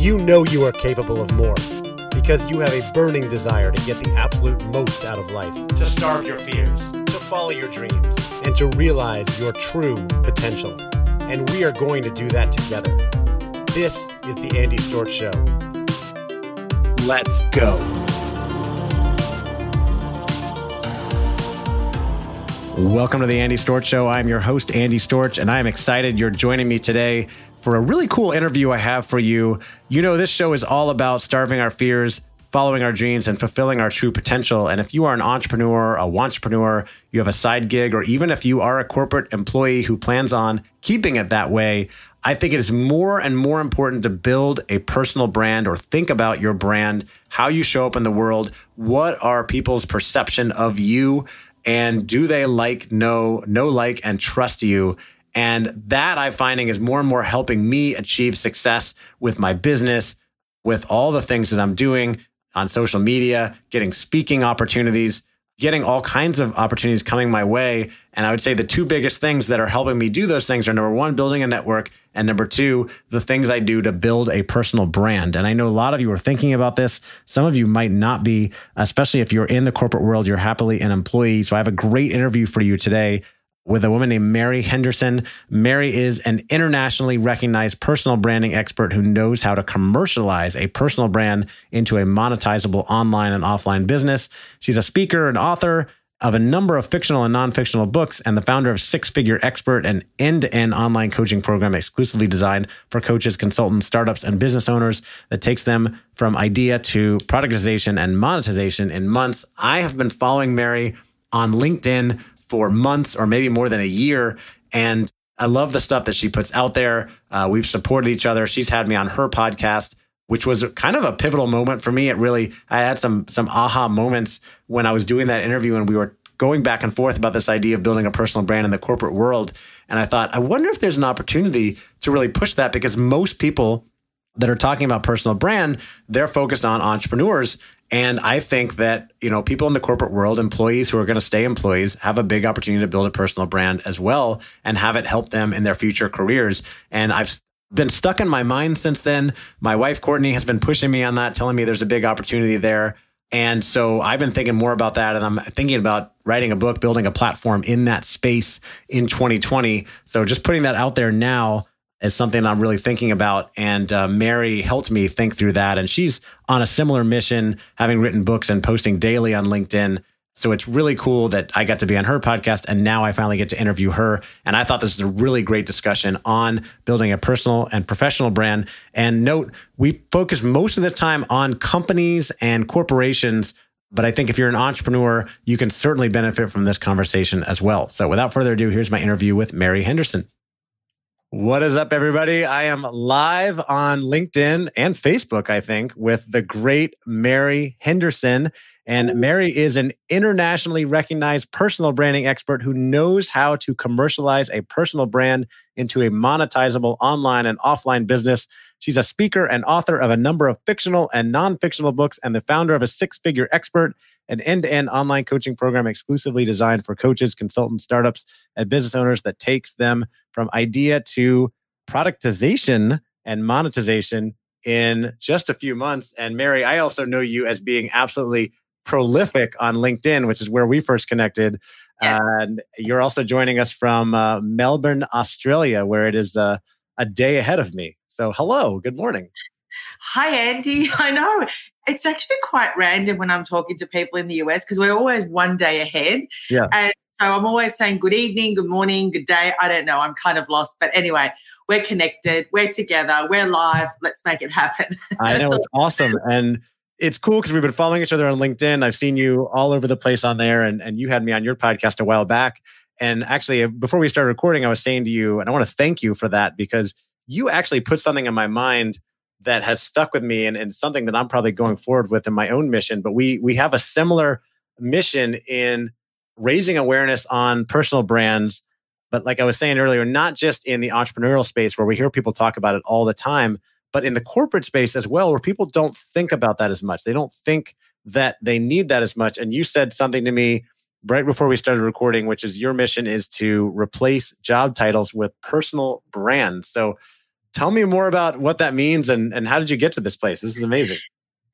you know you are capable of more because you have a burning desire to get the absolute most out of life, to starve your fears, to follow your dreams, and to realize your true potential. And we are going to do that together. This is the Andy Storch Show. Let's go. Welcome to the Andy Storch Show. I'm your host, Andy Storch, and I'm excited you're joining me today for a really cool interview I have for you. You know, this show is all about starving our fears, following our dreams, and fulfilling our true potential. And if you are an entrepreneur, a wantrepreneur, you have a side gig, or even if you are a corporate employee who plans on keeping it that way, I think it is more and more important to build a personal brand or think about your brand, how you show up in the world, what are people's perception of you, and do they like, know, know, like, and trust you? And that I'm finding is more and more helping me achieve success with my business, with all the things that I'm doing on social media, getting speaking opportunities, getting all kinds of opportunities coming my way. And I would say the two biggest things that are helping me do those things are number one, building a network, and number two, the things I do to build a personal brand. And I know a lot of you are thinking about this. Some of you might not be, especially if you're in the corporate world, you're happily an employee. So I have a great interview for you today with a woman named Mary Henderson. Mary is an internationally recognized personal branding expert who knows how to commercialize a personal brand into a monetizable online and offline business. She's a speaker and author of a number of fictional and non-fictional books and the founder of Six Figure Expert, an end-to-end online coaching program exclusively designed for coaches, consultants, startups, and business owners that takes them from idea to productization and monetization in months. I have been following Mary on LinkedIn for months or maybe more than a year. And I love the stuff that she puts out there. Uh, we've supported each other. She's had me on her podcast, which was kind of a pivotal moment for me. It really, I had some some aha moments when I was doing that interview and we were going back and forth about this idea of building a personal brand in the corporate world. And I thought, I wonder if there's an opportunity to really push that because most people that are talking about personal brand, they're focused on entrepreneurs and I think that, you know, people in the corporate world, employees who are going to stay employees, have a big opportunity to build a personal brand as well and have it help them in their future careers. And I've been stuck in my mind since then. My wife, Courtney, has been pushing me on that, telling me there's a big opportunity there. And so I've been thinking more about that. And I'm thinking about writing a book, building a platform in that space in 2020. So just putting that out there now is something I'm really thinking about. And uh, Mary helped me think through that. And she's on a similar mission, having written books and posting daily on LinkedIn. So it's really cool that I got to be on her podcast and now I finally get to interview her. And I thought this was a really great discussion on building a personal and professional brand. And note, we focus most of the time on companies and corporations. But I think if you're an entrepreneur, you can certainly benefit from this conversation as well. So without further ado, here's my interview with Mary Henderson. What is up, everybody? I am live on LinkedIn and Facebook, I think, with the great Mary Henderson. And Mary is an internationally recognized personal branding expert who knows how to commercialize a personal brand into a monetizable online and offline business. She's a speaker and author of a number of fictional and non fictional books and the founder of a six figure expert an end to end online coaching program exclusively designed for coaches, consultants, startups, and business owners that takes them from idea to productization and monetization in just a few months. And Mary, I also know you as being absolutely prolific on LinkedIn, which is where we first connected. Yeah. And you're also joining us from uh, Melbourne, Australia, where it is uh, a day ahead of me. So, hello, good morning. Hi, Andy. I know it's actually quite random when I'm talking to people in the US because we're always one day ahead. Yeah. And so I'm always saying good evening, good morning, good day. I don't know. I'm kind of lost. But anyway, we're connected. We're together. We're live. Let's make it happen. I know. it's awesome. And it's cool because we've been following each other on LinkedIn. I've seen you all over the place on there. And, and you had me on your podcast a while back. And actually, uh, before we started recording, I was saying to you, and I want to thank you for that because you actually put something in my mind that has stuck with me and, and something that I'm probably going forward with in my own mission. But we we have a similar mission in raising awareness on personal brands. But like I was saying earlier, not just in the entrepreneurial space where we hear people talk about it all the time, but in the corporate space as well, where people don't think about that as much. They don't think that they need that as much. And you said something to me right before we started recording, which is your mission is to replace job titles with personal brands. So Tell me more about what that means and, and how did you get to this place? This is amazing.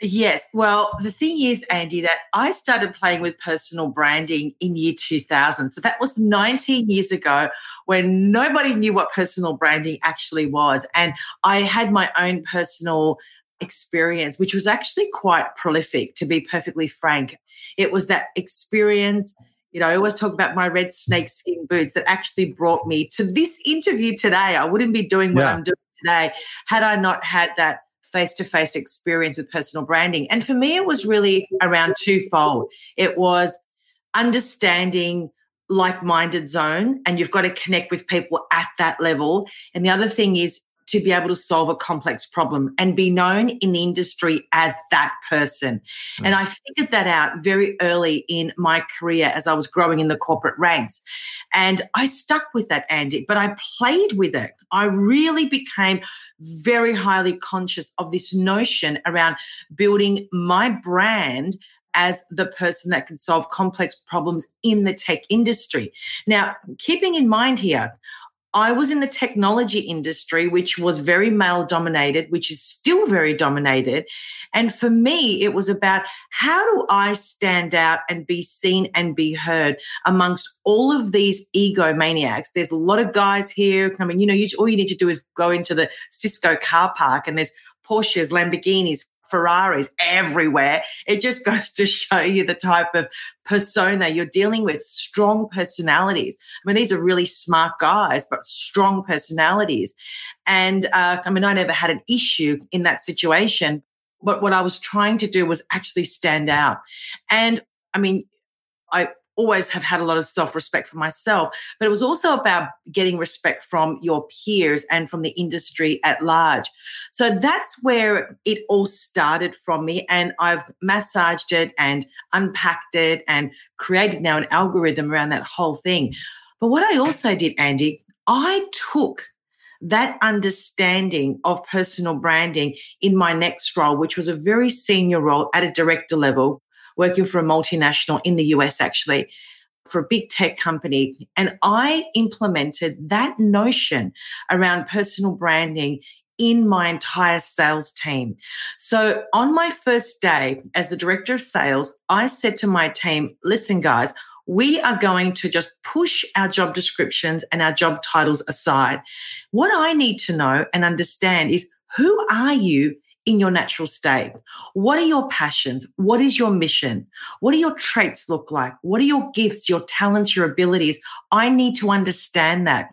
Yes. Well, the thing is, Andy, that I started playing with personal branding in year 2000. So that was 19 years ago when nobody knew what personal branding actually was. And I had my own personal experience, which was actually quite prolific, to be perfectly frank. It was that experience. You know, I always talk about my red snakeskin boots that actually brought me to this interview today. I wouldn't be doing what yeah. I'm doing today had I not had that face to face experience with personal branding. And for me, it was really around twofold. It was understanding like minded zone, and you've got to connect with people at that level. And the other thing is to be able to solve a complex problem and be known in the industry as that person. Mm. And I figured that out very early in my career as I was growing in the corporate ranks. And I stuck with that, Andy, but I played with it. I really became very highly conscious of this notion around building my brand as the person that can solve complex problems in the tech industry. Now, keeping in mind here, I was in the technology industry, which was very male dominated, which is still very dominated. And for me, it was about how do I stand out and be seen and be heard amongst all of these egomaniacs? There's a lot of guys here. coming, you know, you, all you need to do is go into the Cisco car park and there's Porsches, Lamborghinis, Ferraris everywhere. It just goes to show you the type of persona you're dealing with, strong personalities. I mean, these are really smart guys, but strong personalities. And uh, I mean, I never had an issue in that situation. But what I was trying to do was actually stand out. And I mean, I always have had a lot of self respect for myself, but it was also about getting respect from your peers and from the industry at large. So that's where it all started from me. And I've massaged it and unpacked it and created now an algorithm around that whole thing. But what I also did, Andy, I took that understanding of personal branding in my next role, which was a very senior role at a director level working for a multinational in the US, actually, for a big tech company. And I implemented that notion around personal branding in my entire sales team. So on my first day as the director of sales, I said to my team, listen, guys, we are going to just push our job descriptions and our job titles aside. What I need to know and understand is who are you in your natural state? What are your passions? What is your mission? What do your traits look like? What are your gifts, your talents, your abilities? I need to understand that.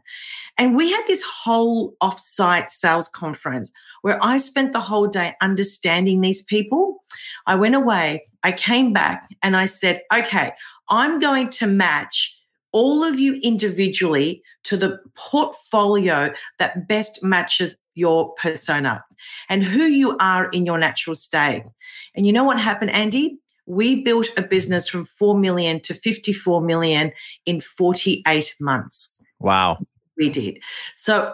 And we had this whole offsite sales conference where I spent the whole day understanding these people. I went away, I came back and I said, okay, I'm going to match all of you individually to the portfolio that best matches your persona and who you are in your natural state. And you know what happened, Andy? We built a business from 4 million to 54 million in 48 months. Wow. We did. So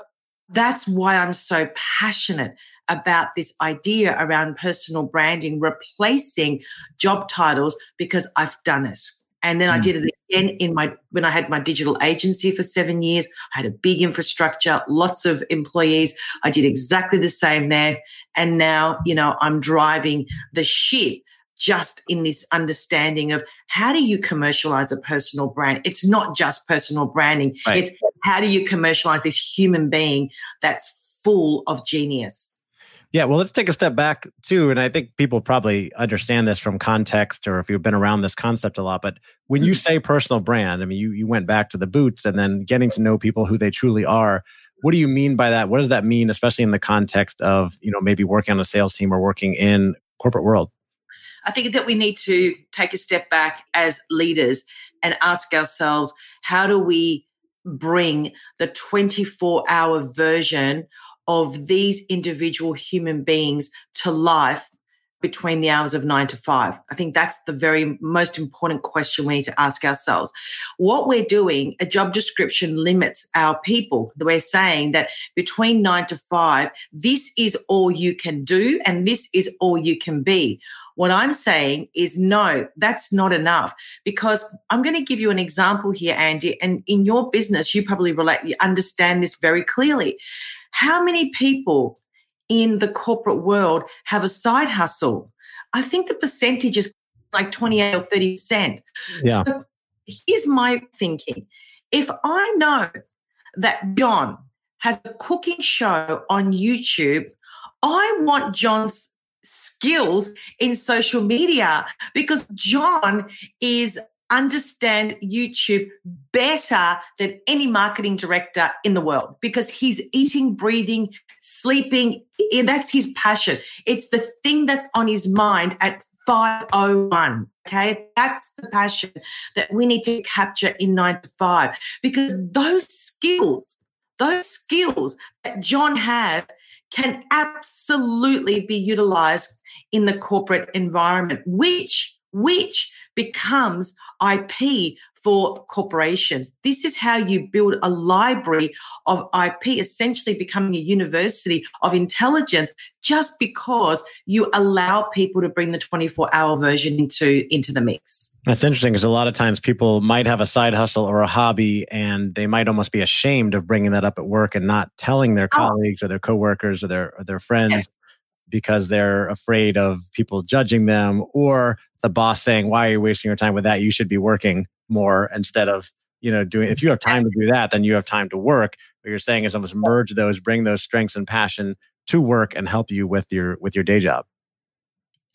that's why I'm so passionate about this idea around personal branding, replacing job titles because I've done it. And then mm. I did it again in my when I had my digital agency for seven years. I had a big infrastructure, lots of employees. I did exactly the same there. And now, you know, I'm driving the ship just in this understanding of how do you commercialize a personal brand? It's not just personal branding. Right. It's how do you commercialize this human being that's full of genius? Yeah, well, let's take a step back too. And I think people probably understand this from context or if you've been around this concept a lot. But when you mm-hmm. say personal brand, I mean, you, you went back to the boots and then getting to know people who they truly are. What do you mean by that? What does that mean, especially in the context of, you know, maybe working on a sales team or working in corporate world? I think that we need to take a step back as leaders and ask ourselves, how do we bring the 24 hour version of these individual human beings to life between the hours of nine to five? I think that's the very most important question we need to ask ourselves. What we're doing, a job description limits our people. We're saying that between nine to five, this is all you can do and this is all you can be. What I'm saying is no, that's not enough because I'm going to give you an example here, Andy. And in your business, you probably relate, you understand this very clearly How many people in the corporate world have a side hustle? I think the percentage is like 28 or 30%. Yeah. So here's my thinking. If I know that John has a cooking show on YouTube, I want John's skills in social media because John is understands YouTube better than any marketing director in the world because he's eating, breathing, sleeping. That's his passion. It's the thing that's on his mind at 501. Okay. That's the passion that we need to capture in nine to five because those skills, those skills that John has can absolutely be utilized in the corporate environment, which, which becomes IP for corporations. This is how you build a library of IP, essentially becoming a university of intelligence, just because you allow people to bring the 24 hour version into, into the mix. That's interesting because a lot of times people might have a side hustle or a hobby and they might almost be ashamed of bringing that up at work and not telling their oh. colleagues or their coworkers or their, or their friends. Yes because they're afraid of people judging them or the boss saying, Why are you wasting your time with that? You should be working more instead of, you know, doing if you have time to do that, then you have time to work. What you're saying is almost merge those, bring those strengths and passion to work and help you with your with your day job.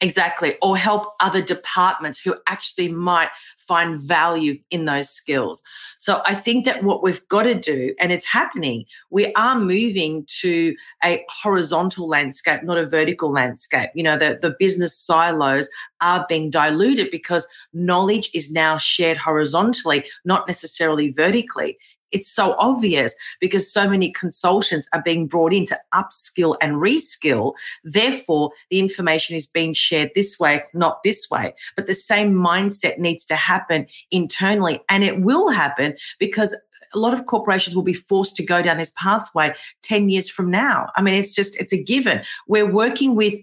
Exactly. Or help other departments who actually might find value in those skills. So I think that what we've got to do, and it's happening, we are moving to a horizontal landscape, not a vertical landscape. You know, the, the business silos are being diluted because knowledge is now shared horizontally, not necessarily vertically it's so obvious because so many consultants are being brought in to upskill and reskill. Therefore, the information is being shared this way, not this way. But the same mindset needs to happen internally. And it will happen because a lot of corporations will be forced to go down this pathway 10 years from now. I mean, it's just, it's a given. We're working with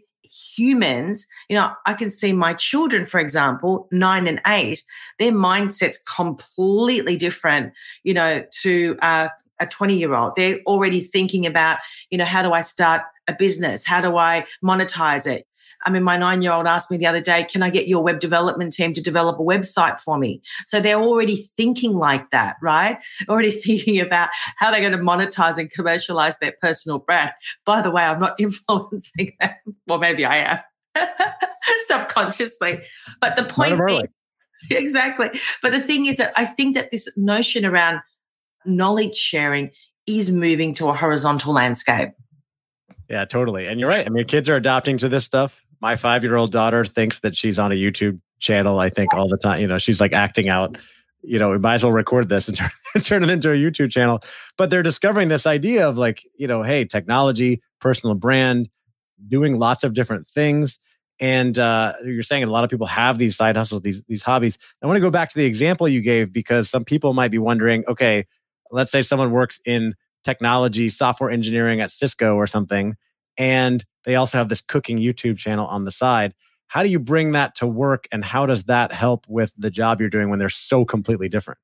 humans, you know, I can see my children, for example, nine and eight, their mindset's completely different, you know, to uh, a 20 year old. They're already thinking about, you know, how do I start a business? How do I monetize it? I mean, my nine year old asked me the other day, can I get your web development team to develop a website for me? So they're already thinking like that, right? Already thinking about how they're going to monetize and commercialize their personal brand. By the way, I'm not influencing them. Well, maybe I am subconsciously. But the point being, exactly. But the thing is that I think that this notion around knowledge sharing is moving to a horizontal landscape. Yeah, totally. And you're right. I mean, kids are adopting to this stuff my five year old daughter thinks that she's on a YouTube channel. I think all the time, you know, she's like acting out. You know, we might as well record this and turn, turn it into a YouTube channel. But they're discovering this idea of like, you know, hey, technology, personal brand, doing lots of different things. And uh, you're saying a lot of people have these side hustles, these these hobbies. I want to go back to the example you gave because some people might be wondering, okay, let's say someone works in technology, software engineering at Cisco or something, and they also have this cooking YouTube channel on the side. How do you bring that to work and how does that help with the job you're doing when they're so completely different?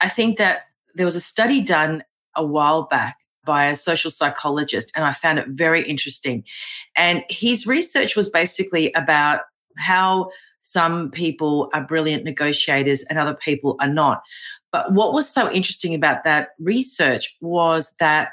I think that there was a study done a while back by a social psychologist, and I found it very interesting. And his research was basically about how some people are brilliant negotiators and other people are not. But what was so interesting about that research was that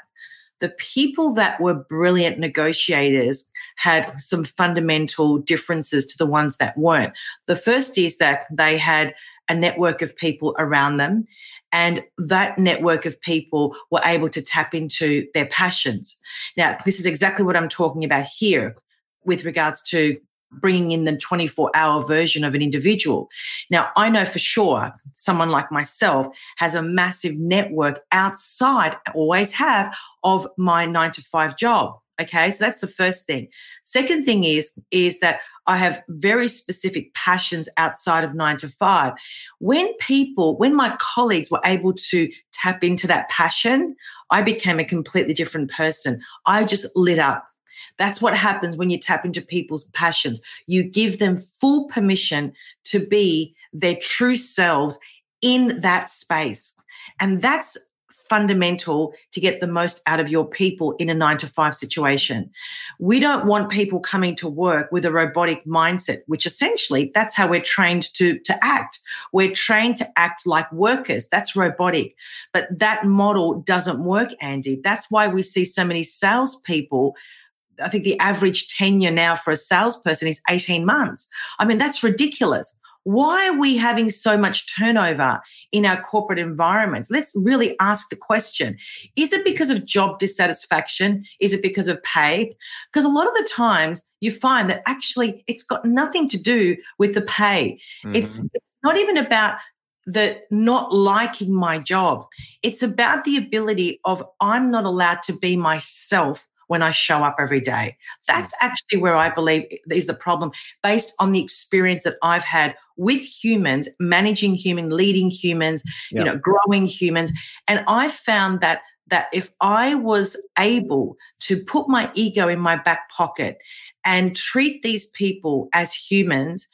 the people that were brilliant negotiators had some fundamental differences to the ones that weren't. The first is that they had a network of people around them. And that network of people were able to tap into their passions. Now, this is exactly what I'm talking about here with regards to bringing in the 24 hour version of an individual. Now, I know for sure someone like myself has a massive network outside, always have, of my nine to five job. Okay. So that's the first thing. Second thing is, is that I have very specific passions outside of nine to five. When people, when my colleagues were able to tap into that passion, I became a completely different person. I just lit up. That's what happens when you tap into people's passions. You give them full permission to be their true selves in that space. And that's fundamental to get the most out of your people in a nine to five situation. We don't want people coming to work with a robotic mindset, which essentially that's how we're trained to, to act. We're trained to act like workers. That's robotic. But that model doesn't work, Andy. That's why we see so many salespeople I think the average tenure now for a salesperson is 18 months. I mean, that's ridiculous. Why are we having so much turnover in our corporate environments? Let's really ask the question. Is it because of job dissatisfaction? Is it because of pay? Because a lot of the times you find that actually it's got nothing to do with the pay. Mm-hmm. It's, it's not even about the not liking my job. It's about the ability of I'm not allowed to be myself when I show up every day. That's actually where I believe is the problem based on the experience that I've had with humans, managing human, leading humans, yep. you know, growing humans. And I found that that if I was able to put my ego in my back pocket and treat these people as humans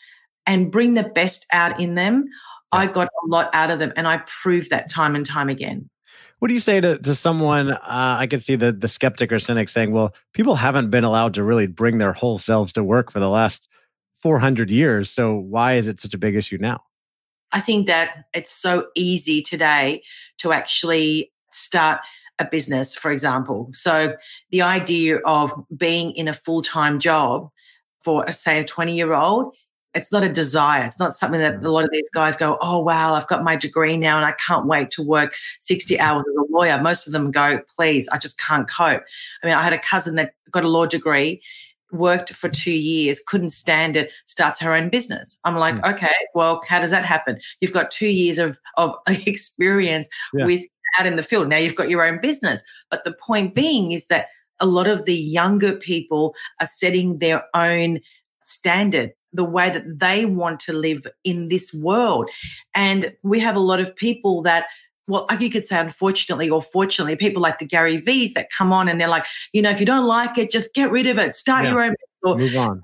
and bring the best out in them, I got a lot out of them. And I proved that time and time again. What do you say to, to someone? Uh, I can see the, the skeptic or cynic saying, well, people haven't been allowed to really bring their whole selves to work for the last 400 years. So why is it such a big issue now? I think that it's so easy today to actually start a business, for example. So the idea of being in a full time job for, say, a 20 year old it's not a desire. It's not something that a mm. lot of these guys go, oh, wow, I've got my degree now and I can't wait to work 60 mm. hours as a lawyer. Most of them go, please, I just can't cope. I mean, I had a cousin that got a law degree, worked for two years, couldn't stand it, starts her own business. I'm like, mm. okay, well, how does that happen? You've got two years of, of experience yeah. with out in the field. Now you've got your own business. But the point mm. being is that a lot of the younger people are setting their own standard the way that they want to live in this world. And we have a lot of people that well, you could say unfortunately or fortunately, people like the Gary V's that come on and they're like, you know, if you don't like it, just get rid of it, start yeah. your own. Or, Move on.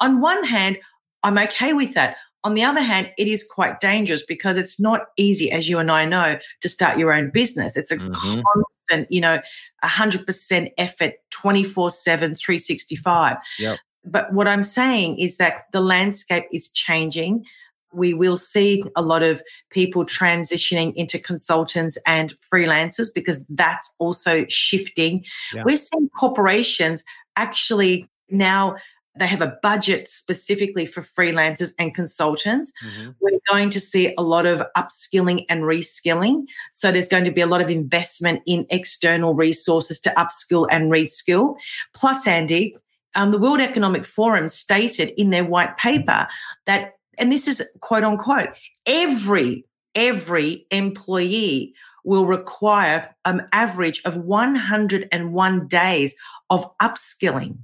On one hand, I'm okay with that. On the other hand, it is quite dangerous because it's not easy, as you and I know, to start your own business. It's a mm-hmm. constant, you know, 100% effort, 24 7, 365. Yep. But what I'm saying is that the landscape is changing. We will see a lot of people transitioning into consultants and freelancers because that's also shifting. Yeah. We're seeing corporations actually now they have a budget specifically for freelancers and consultants. Mm-hmm. We're going to see a lot of upskilling and reskilling. So there's going to be a lot of investment in external resources to upskill and reskill. Plus, Andy, um, the World Economic Forum stated in their white paper that, and this is quote unquote, every every employee will require an average of 101 days of upskilling.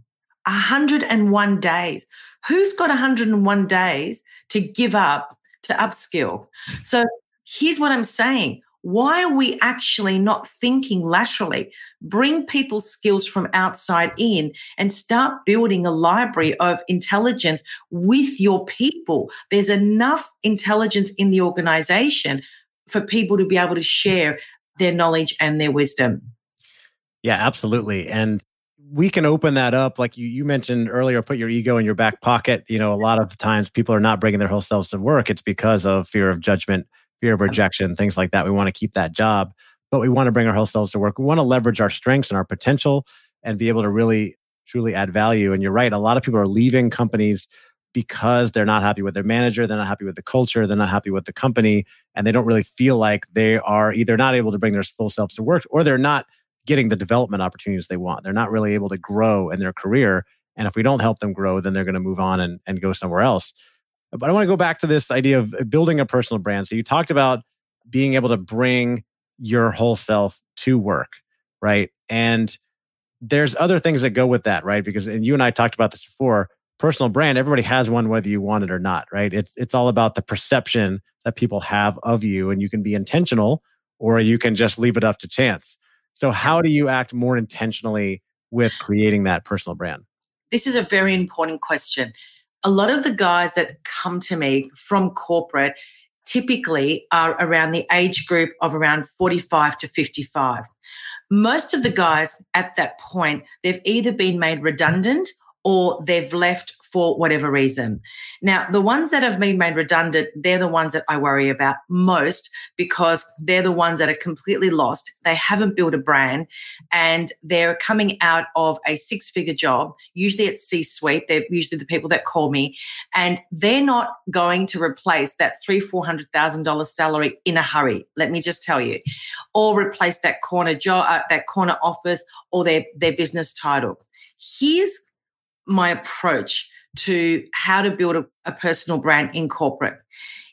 101 days. Who's got 101 days to give up to upskill? So here's what I'm saying why are we actually not thinking laterally? Bring people's skills from outside in and start building a library of intelligence with your people. There's enough intelligence in the organization for people to be able to share their knowledge and their wisdom. Yeah, absolutely. And we can open that up like you, you mentioned earlier put your ego in your back pocket you know a lot of times people are not bringing their whole selves to work it's because of fear of judgment fear of rejection, things like that. We want to keep that job, but we want to bring our whole selves to work. We want to leverage our strengths and our potential and be able to really truly add value. And you're right, a lot of people are leaving companies because they're not happy with their manager, they're not happy with the culture, they're not happy with the company, and they don't really feel like they are either not able to bring their full selves to work or they're not getting the development opportunities they want. They're not really able to grow in their career. And if we don't help them grow, then they're going to move on and, and go somewhere else. But I want to go back to this idea of uh, building a personal brand. So you talked about being able to bring your whole self to work, right? And there's other things that go with that, right? Because and you and I talked about this before. Personal brand, everybody has one whether you want it or not, right? It's it's all about the perception that people have of you and you can be intentional or you can just leave it up to chance. So how do you act more intentionally with creating that personal brand? This is a very important question a lot of the guys that come to me from corporate typically are around the age group of around 45 to 55. Most of the guys at that point, they've either been made redundant or they've left for whatever reason. Now, the ones that have been made redundant, they're the ones that I worry about most because they're the ones that are completely lost. They haven't built a brand and they're coming out of a six figure job. Usually it's C suite. They're usually the people that call me and they're not going to replace that three, $400,000 salary in a hurry. Let me just tell you, or replace that corner job, uh, that corner office or their, their business title. Here's my approach to how to build a, a personal brand in corporate.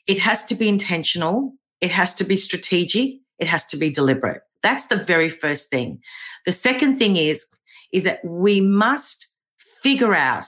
It has to be intentional. It has to be strategic. It has to be deliberate. That's the very first thing. The second thing is, is that we must figure out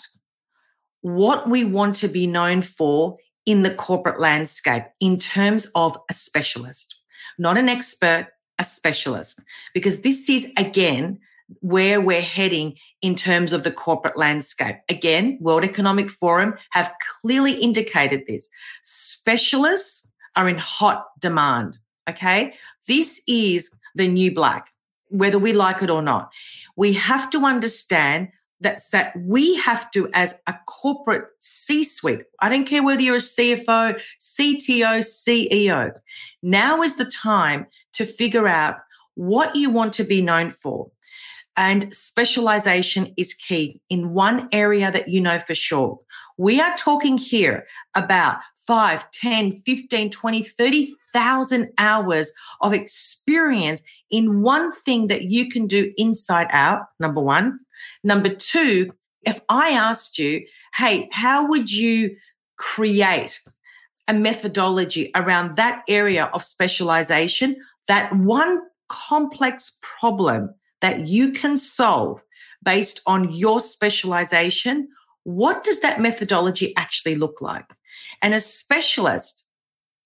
what we want to be known for in the corporate landscape in terms of a specialist, not an expert, a specialist. Because this is again where we're heading in terms of the corporate landscape. Again, World Economic Forum have clearly indicated this. Specialists are in hot demand. Okay. This is the new black, whether we like it or not. We have to understand that, that we have to, as a corporate C suite, I don't care whether you're a CFO, CTO, CEO, now is the time to figure out what you want to be known for. And specialization is key in one area that you know for sure. We are talking here about 5, 10, 15, 20, 30,000 hours of experience in one thing that you can do inside out, number one. Number two, if I asked you, hey, how would you create a methodology around that area of specialization, that one complex problem that you can solve based on your specialization, what does that methodology actually look like? And a specialist,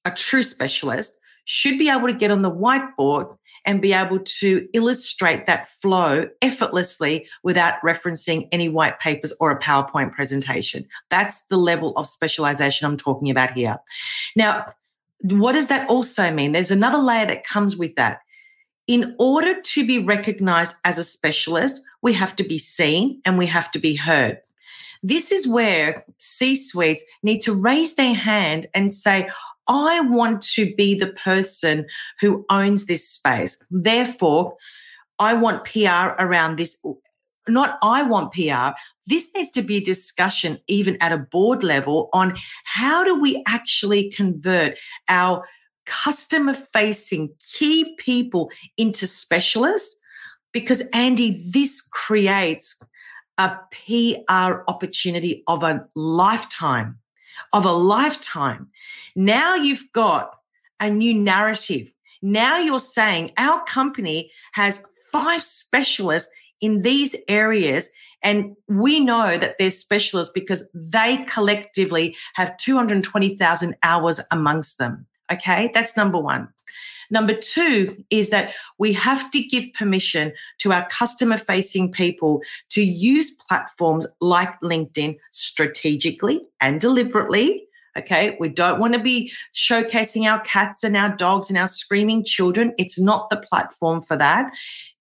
a true specialist, should be able to get on the whiteboard and be able to illustrate that flow effortlessly without referencing any white papers or a PowerPoint presentation. That's the level of specialization I'm talking about here. Now, what does that also mean? There's another layer that comes with that in order to be recognized as a specialist, we have to be seen and we have to be heard. This is where C suites need to raise their hand and say, I want to be the person who owns this space. Therefore, I want PR around this. Not I want PR. This needs to be a discussion, even at a board level, on how do we actually convert our customer facing key people into specialists because Andy, this creates a PR opportunity of a lifetime, of a lifetime. Now you've got a new narrative. Now you're saying our company has five specialists in these areas. And we know that they're specialists because they collectively have 220,000 hours amongst them. Okay, that's number one. Number two is that we have to give permission to our customer facing people to use platforms like LinkedIn strategically and deliberately. Okay. We don't want to be showcasing our cats and our dogs and our screaming children. It's not the platform for that.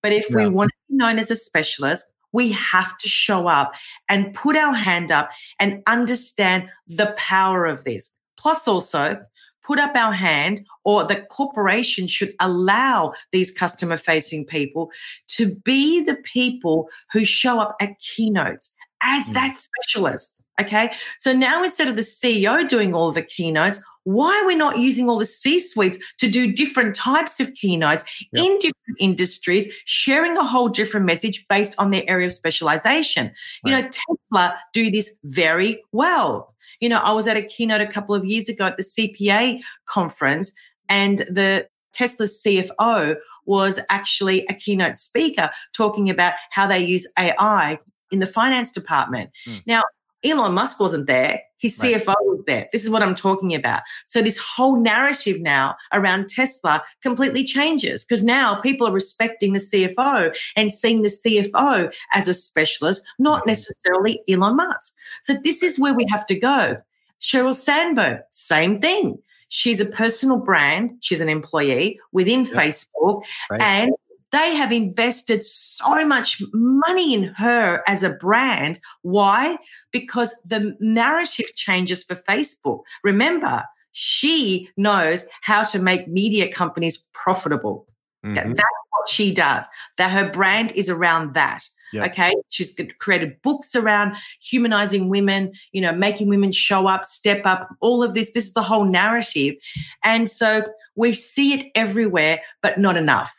But if we want to be known as a specialist, we have to show up and put our hand up and understand the power of this. Plus, also, put up our hand or the corporation should allow these customer facing people to be the people who show up at keynotes as mm. that specialist. Okay. So now instead of the CEO doing all the keynotes, why are we not using all the C suites to do different types of keynotes yep. in different industries, sharing a whole different message based on their area of specialization? Right. You know, Tesla do this very well. You know, I was at a keynote a couple of years ago at the CPA conference and the Tesla CFO was actually a keynote speaker talking about how they use AI in the finance department. Mm. Now, Elon Musk wasn't there. His CFO right. was there. This is what I'm talking about. So this whole narrative now around Tesla completely changes because now people are respecting the CFO and seeing the CFO as a specialist, not necessarily Elon Musk. So this is where we have to go. Sheryl Sandberg, same thing. She's a personal brand. She's an employee within yep. Facebook. Right. And they have invested so much money in her as a brand. Why? Because the narrative changes for Facebook. Remember, she knows how to make media companies profitable. Mm-hmm. That's what she does. That her brand is around that. Yep. Okay. She's created books around humanizing women, you know, making women show up, step up, all of this. This is the whole narrative. And so we see it everywhere, but not enough.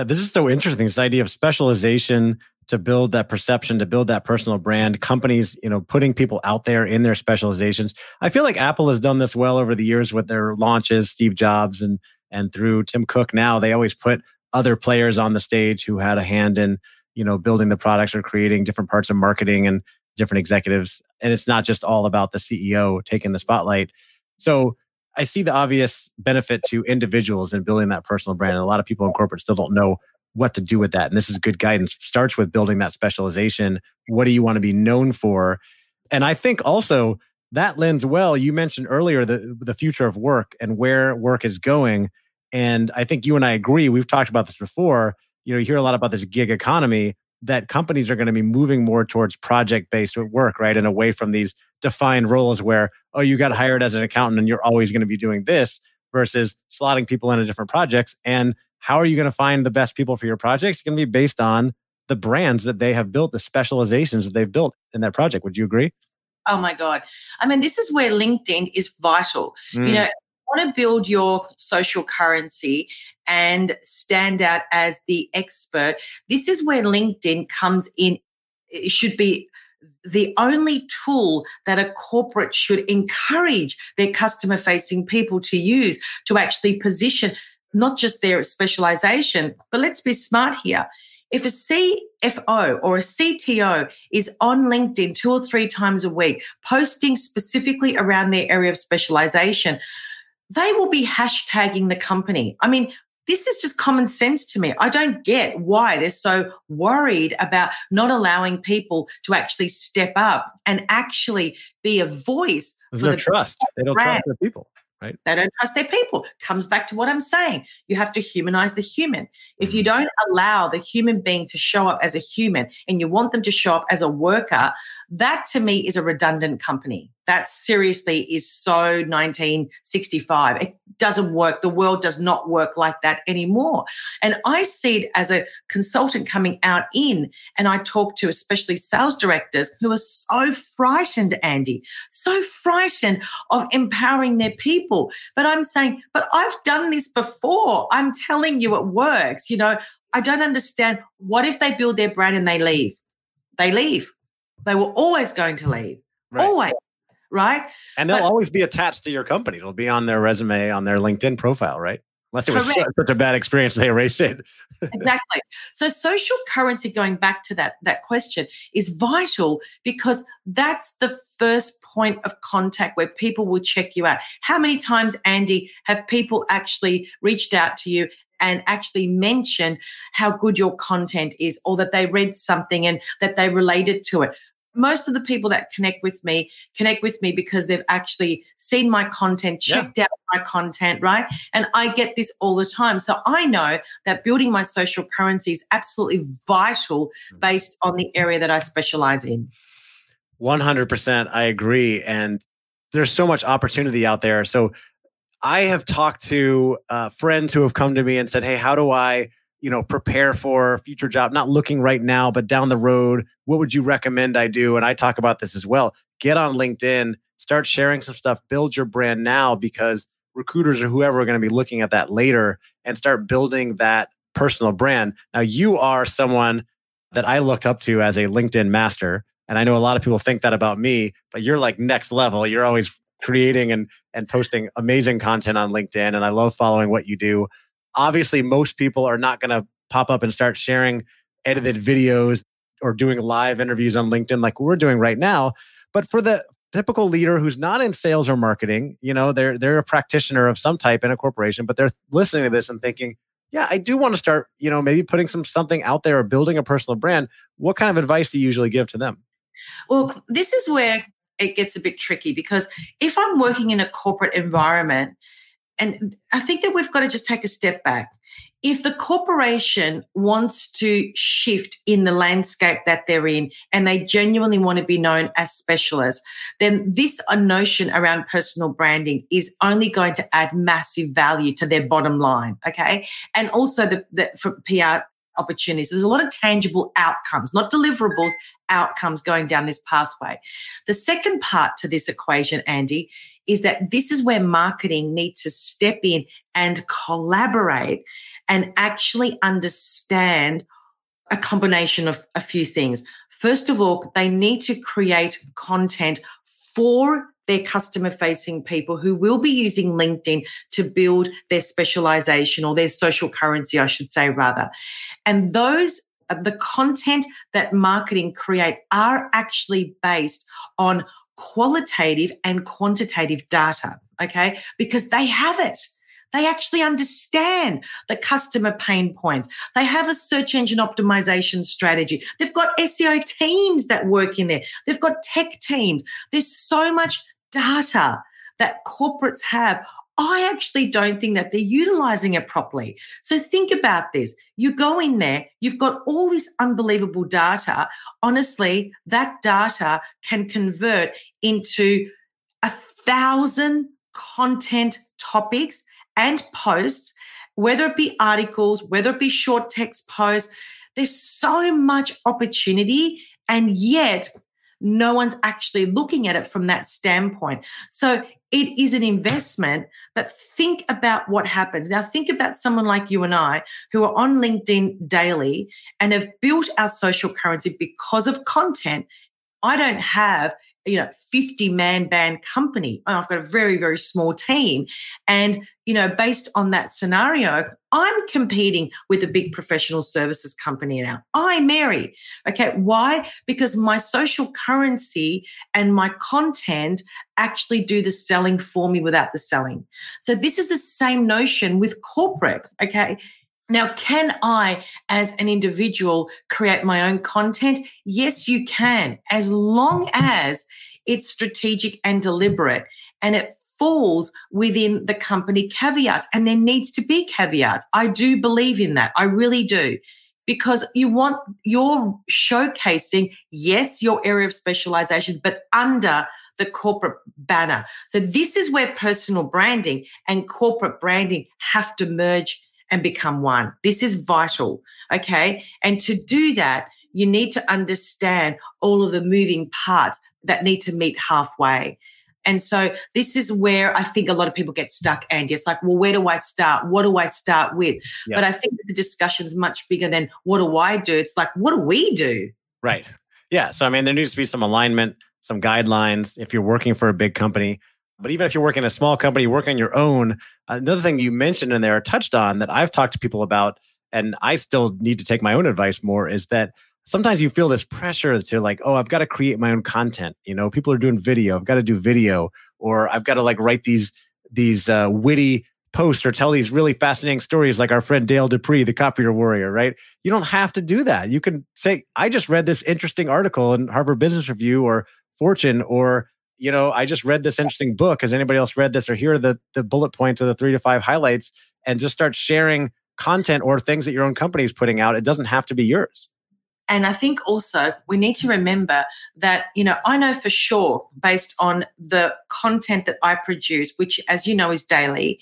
Yeah, this is so interesting. This idea of specialization to build that perception, to build that personal brand, companies, you know, putting people out there in their specializations. I feel like Apple has done this well over the years with their launches, Steve Jobs and and through Tim Cook now, they always put other players on the stage who had a hand in, you know, building the products or creating different parts of marketing and different executives. And it's not just all about the CEO taking the spotlight. So I see the obvious benefit to individuals in building that personal brand. And a lot of people in corporate still don't know what to do with that. And this is good guidance. Starts with building that specialization. What do you want to be known for? And I think also that lends well. You mentioned earlier the the future of work and where work is going. And I think you and I agree. We've talked about this before. You know, you hear a lot about this gig economy that companies are going to be moving more towards project based work, right? And away from these defined roles where, oh, you got hired as an accountant and you're always going to be doing this versus slotting people into different projects. And how are you going to find the best people for your projects? It's going to be based on the brands that they have built, the specializations that they've built in that project. Would you agree? Oh my God. I mean, this is where LinkedIn is vital. Mm. You know, want to build your social currency and stand out as the expert, this is where LinkedIn comes in. It should be the only tool that a corporate should encourage their customer facing people to use to actually position not just their specialization, but let's be smart here. If a CFO or a CTO is on LinkedIn two or three times a week, posting specifically around their area of specialization, they will be hashtagging the company. I mean, this is just common sense to me. I don't get why they're so worried about not allowing people to actually step up and actually be a voice. There's no the trust. They don't brand. trust their people right? They don't trust their people. Comes back to what I'm saying. You have to humanize the human. If you mm-hmm. don't allow the human being to show up as a human and you want them to show up as a worker, that to me is a redundant company. That seriously is so 1965. It doesn't work. The world does not work like that anymore. And I see it as a consultant coming out in, and I talk to especially sales directors who are so frightened, Andy, so frightened of empowering their people. But I'm saying, but I've done this before. I'm telling you it works. You know, I don't understand. What if they build their brand and they leave? They leave. They were always going to leave. Right. Always right? And they'll but, always be attached to your company. It'll be on their resume, on their LinkedIn profile, right? Unless it was correct. such a bad experience, they erased it. exactly. So social currency, going back to that that question, is vital because that's the first point of contact where people will check you out. How many times, Andy, have people actually reached out to you and actually mentioned how good your content is or that they read something and that they related to it? Most of the people that connect with me connect with me because they've actually seen my content, checked yeah. out my content, right? And I get this all the time. So I know that building my social currency is absolutely vital mm. based on the area that I specialize in. 100%. I agree. And there's so much opportunity out there. So I have talked to uh, friends who have come to me and said, Hey, how do I you know prepare for future job not looking right now but down the road what would you recommend i do? And i talk about this as well. Get on linkedin start sharing some stuff build your brand now because recruiters or whoever are going to be looking at that later and start building that personal brand. Now you are someone that i look up to as a linkedin master and i know a lot of people think that about me but you're like next level. You're always creating and and posting amazing content on linkedin and i love following what you do obviously most people are not going to pop up and start sharing edited videos or doing live interviews on LinkedIn like we're doing right now. But for the typical leader who's not in sales or marketing, you know, they're they're a practitioner of some type in a corporation, but they're listening to this and thinking, yeah, I do want to start, you know, maybe putting some something out there or building a personal brand. What kind of advice do you usually give to them? Well, this is where it gets a bit tricky because if I'm working in a corporate environment, and I think that we've got to just take a step back. If the corporation wants to shift in the landscape that they're in and they genuinely want to be known as specialists, then this notion around personal branding is only going to add massive value to their bottom line. Okay. And also the, the for PR opportunities. There's a lot of tangible outcomes, not deliverables, outcomes going down this pathway. The second part to this equation, Andy, is that this is where marketing needs to step in and collaborate and actually understand a combination of a few things. First of all, they need to create content for their customer facing people who will be using LinkedIn to build their specialization or their social currency, I should say, rather. And those the content that marketing create are actually based on qualitative and quantitative data. Okay. Because they have it. They actually understand the customer pain points. They have a search engine optimization strategy. They've got SEO teams that work in there. They've got tech teams. There's so much data that corporates have. I actually don't think that they're utilizing it properly. So think about this. You go in there, you've got all this unbelievable data. Honestly, that data can convert into a thousand content topics and posts, whether it be articles, whether it be short text posts. There's so much opportunity. And yet no one's actually looking at it from that standpoint. So it is an investment, but think about what happens. Now, think about someone like you and I who are on LinkedIn daily and have built our social currency because of content. I don't have you know 50 man band company. I've got a very very small team. And you know based on that scenario i'm competing with a big professional services company now. I mary okay? Why? Because my social currency and my content actually do the selling for me without the selling. So this is the same notion with corporate okay now, can I, as an individual, create my own content? Yes, you can, as long as it's strategic and deliberate and it falls within the company caveats. And there needs to be caveats. I do believe in that. I really do. Because you want your showcasing, yes, your area of specialization, but under the corporate banner. So this is where personal branding and corporate branding have to merge and become one. This is vital. Okay. And to do that, you need to understand all of the moving parts that need to meet halfway. And so this is where I think a lot of people get stuck, Andy. It's like, well, where do I start? What do I start with? Yeah. But I think the discussion is much bigger than what do I do? It's like, what do we do? Right. Yeah. So, I mean, there needs to be some alignment, some guidelines if you're working for a big company. But even if you're working in a small company, work on your own. Another thing you mentioned in there, touched on that I've talked to people about, and I still need to take my own advice more, is that sometimes you feel this pressure to like, oh, I've got to create my own content. You know, people are doing video. I've got to do video, or I've got to like write these these uh, witty posts or tell these really fascinating stories, like our friend Dale Dupree, the copier warrior. Right? You don't have to do that. You can say, I just read this interesting article in Harvard Business Review or Fortune, or you know, I just read this interesting book. Has anybody else read this? Or here are the, the bullet points of the three to five highlights and just start sharing content or things that your own company is putting out. It doesn't have to be yours. And I think also we need to remember that, you know, I know for sure based on the content that I produce, which as you know is daily,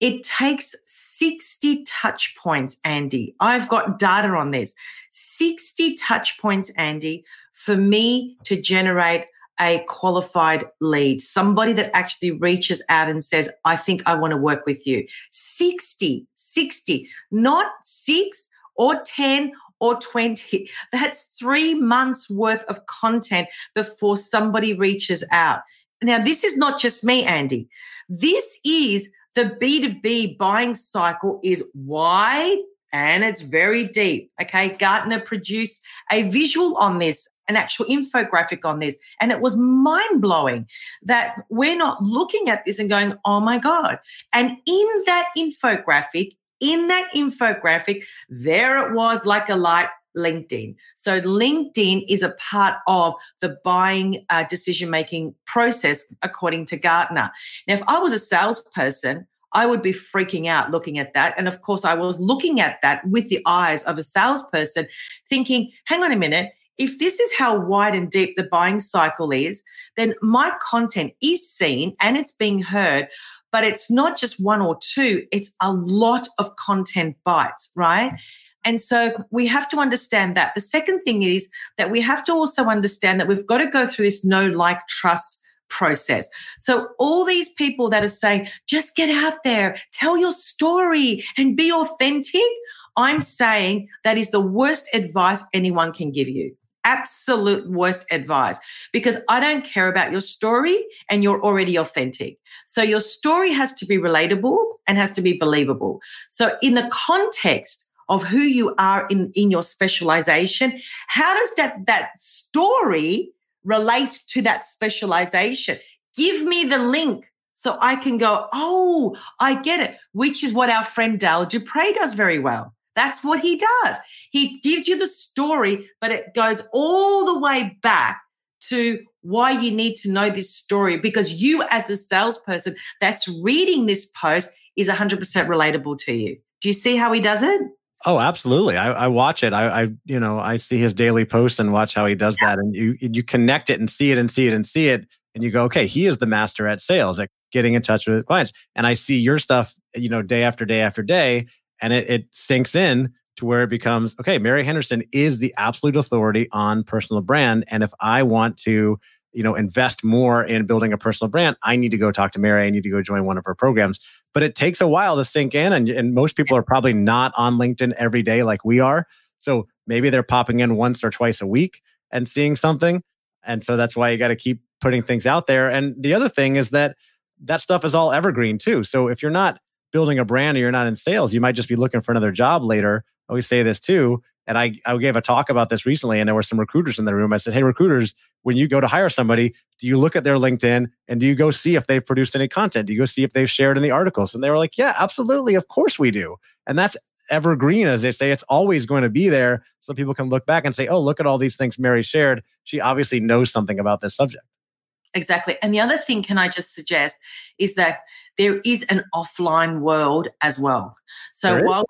it takes 60 touch points, Andy. I've got data on this. 60 touch points, Andy, for me to generate a qualified lead, somebody that actually reaches out and says, I think I want to work with you. 60, 60, not six or 10 or 20. That's three months worth of content before somebody reaches out. Now, this is not just me, Andy. This is the B2B buying cycle is wide and it's very deep. Okay. Gartner produced a visual on this an actual infographic on this. And it was mind blowing that we're not looking at this and going, oh my God. And in that infographic, in that infographic, there it was like a light LinkedIn. So LinkedIn is a part of the buying uh, decision making process, according to Gartner. Now, if I was a salesperson, I would be freaking out looking at that. And of course, I was looking at that with the eyes of a salesperson, thinking, hang on a minute. If this is how wide and deep the buying cycle is, then my content is seen and it's being heard but it's not just one or two, it's a lot of content bites, right? And so we have to understand that. The second thing is that we have to also understand that we've got to go through this no like, trust process. So all these people that are saying, just get out there, tell your story and be authentic. I'm saying that is the worst advice anyone can give you. Absolute worst advice because I don't care about your story and you're already authentic. So your story has to be relatable and has to be believable. So in the context of who you are in, in your specialization. How does that, that story relate to that specialization? Give me the link so I can go, oh, I get it, which is what our friend Dale Dupree does very well. That's what he does. He gives you the story, but it goes all the way back to why you need to know this story because you, as the salesperson that's reading this post, is 100% relatable to you. Do you see how he does it? Oh, absolutely. I, I watch it. I, I, you know, I see his daily posts and watch how he does that. And you, you connect it and see it and see it and see it. And you go, okay, he is the master at sales, at getting in touch with clients. And I see your stuff, you know, day after day after day. And it, it sinks in to where it becomes, okay, Mary Henderson is the absolute authority on personal brand. And if I want to, you know, invest more in building a personal brand, I need to go talk to Mary. I need to go join one of her programs but it takes a while to sink in. And, and most people are probably not on LinkedIn every day like we are. So maybe they're popping in once or twice a week and seeing something. And so that's why you got to keep putting things out there. And the other thing is that that stuff is all evergreen too. So if you're not building a brand or you're not in sales, you might just be looking for another job later. I always say this too. And I, I gave a talk about this recently, and there were some recruiters in the room. I said, Hey, recruiters, when you go to hire somebody, do you look at their LinkedIn and do you go see if they've produced any content? Do you go see if they've shared any articles? And they were like, Yeah, absolutely. Of course we do. And that's evergreen, as they say. It's always going to be there. So people can look back and say, Oh, look at all these things Mary shared. She obviously knows something about this subject. Exactly. And the other thing, can I just suggest, is that there is an offline world as well. So while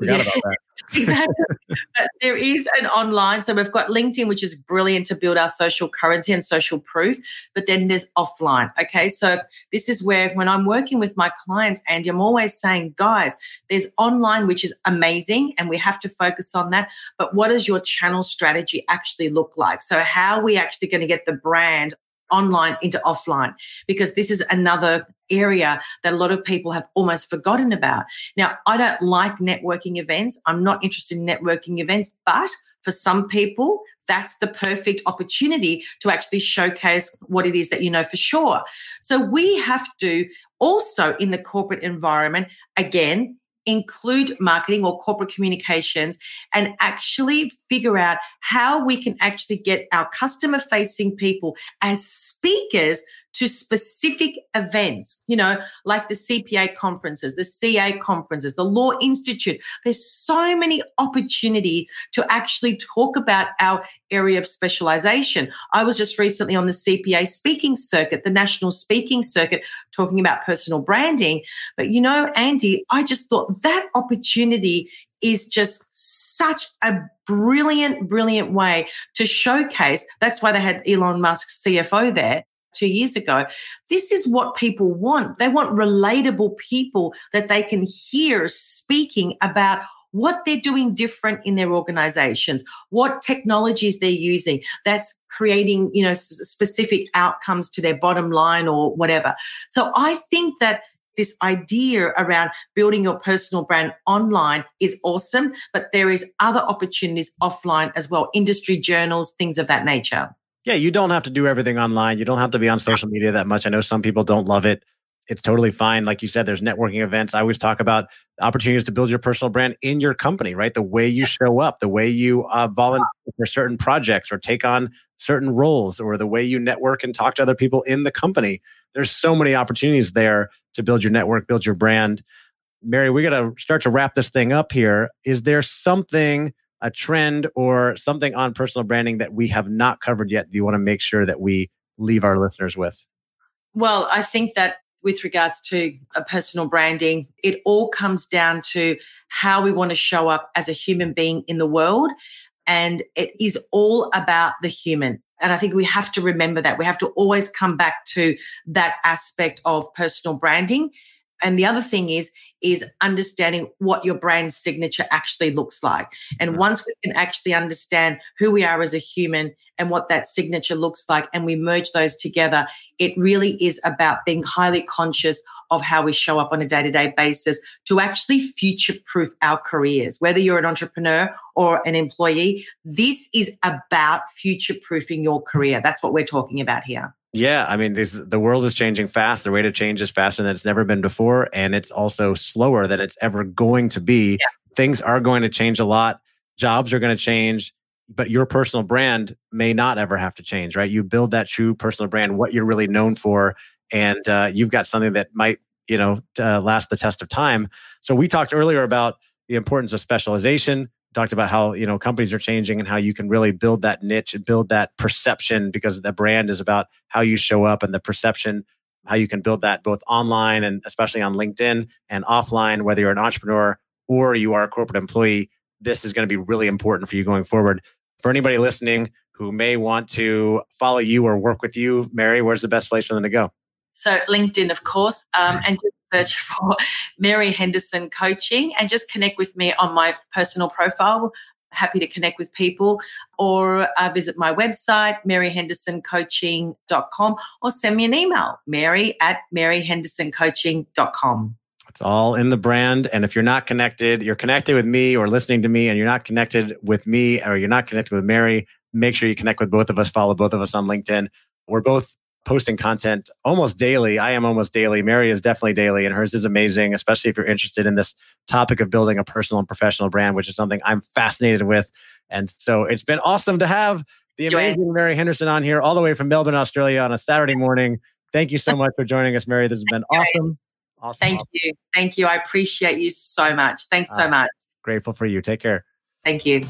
yeah, exactly. but there is an online. So we've got LinkedIn, which is brilliant to build our social currency and social proof. But then there's offline. Okay. So this is where when I'm working with my clients, and I'm always saying, guys, there's online, which is amazing. And we have to focus on that. But what does your channel strategy actually look like? So how are we actually going to get the brand online into offline because this is another area that a lot of people have almost forgotten about. Now, I don't like networking events. I'm not interested in networking events, but for some people, that's the perfect opportunity to actually showcase what it is that you know for sure. So we have to also in the corporate environment, again, include marketing or corporate communications and actually figure out how we can actually get our customer facing people as speakers to specific events, you know, like the CPA conferences, the CA conferences, the Law Institute. There's so many opportunity to actually talk about our area of specialization. I was just recently on the CPA speaking circuit, the national speaking circuit, talking about personal branding. But you know, Andy, I just thought that opportunity is just such a brilliant, brilliant way to showcase. That's why they had Elon Musk's CFO there two years ago. This is what people want. They want relatable people that they can hear speaking about what they're doing different in their organizations, what technologies they're using that's creating, you know, specific outcomes to their bottom line or whatever. So I think that this idea around building your personal brand online is awesome, but there is other opportunities offline as well, industry journals, things of that nature. Yeah, you don't have to do everything online. You don't have to be on social media that much. I know some people don't love it. It's totally fine. Like you said, there's networking events. I always talk about opportunities to build your personal brand in your company, right? The way you show up, the way you uh, volunteer for certain projects or take on certain roles, or the way you network and talk to other people in the company. There's so many opportunities there to build your network, build your brand. Mary, we got to start to wrap this thing up here. Is there something a trend or something on personal branding that we have not covered yet do you want to make sure that we leave our listeners with? Well, I think that with regards to a personal branding, it all comes down to how we want to show up as a human being in the world. And it is all about the human. And I think we have to remember that. We have to always come back to that aspect of personal branding. And the other thing is, is understanding what your brand signature actually looks like. And mm-hmm. once we can actually understand who we are as a human and what that signature looks like, and we merge those together, it really is about being highly conscious of how we show up on a day to day basis to actually future proof our careers. Whether you're an entrepreneur or an employee, this is about future proofing your career. That's what we're talking about here. Yeah, I mean, this, the world is changing fast. The rate of change is faster than it's never been before, and it's also slower than it's ever going to be. Yeah. Things are going to change a lot. Jobs are going to change, but your personal brand may not ever have to change, right? You build that true personal brand, what you're really known for, and uh, you've got something that might, you know, uh, last the test of time. So we talked earlier about the importance of specialization talked about how you know companies are changing and how you can really build that niche and build that perception because the brand is about how you show up and the perception how you can build that both online and especially on linkedin and offline whether you're an entrepreneur or you are a corporate employee this is going to be really important for you going forward. For anybody listening who may want to follow you or work with you mary where's the best place for them to go? So linkedin of course um, and search for Mary Henderson Coaching and just connect with me on my personal profile. Happy to connect with people or uh, visit my website, maryhendersoncoaching.com, or send me an email, mary at maryhendersoncoaching.com. It's all in the brand. And if you're not connected, you're connected with me or listening to me, and you're not connected with me or you're not connected with Mary, make sure you connect with both of us. Follow both of us on LinkedIn. We're both posting content almost daily. I am almost daily. Mary is definitely daily, and hers is amazing, especially if you're interested in this topic of building a personal and professional brand, which is something I'm fascinated with. And so it's been awesome to have the amazing Mary Henderson on here, all the way from Melbourne, Australia, on a Saturday morning. Thank you so much for joining us, Mary. This has been awesome. Awesome. Thank awesome. you. Thank you. I appreciate you so much. Thanks so uh, much. Grateful for you. Take care. Thank you.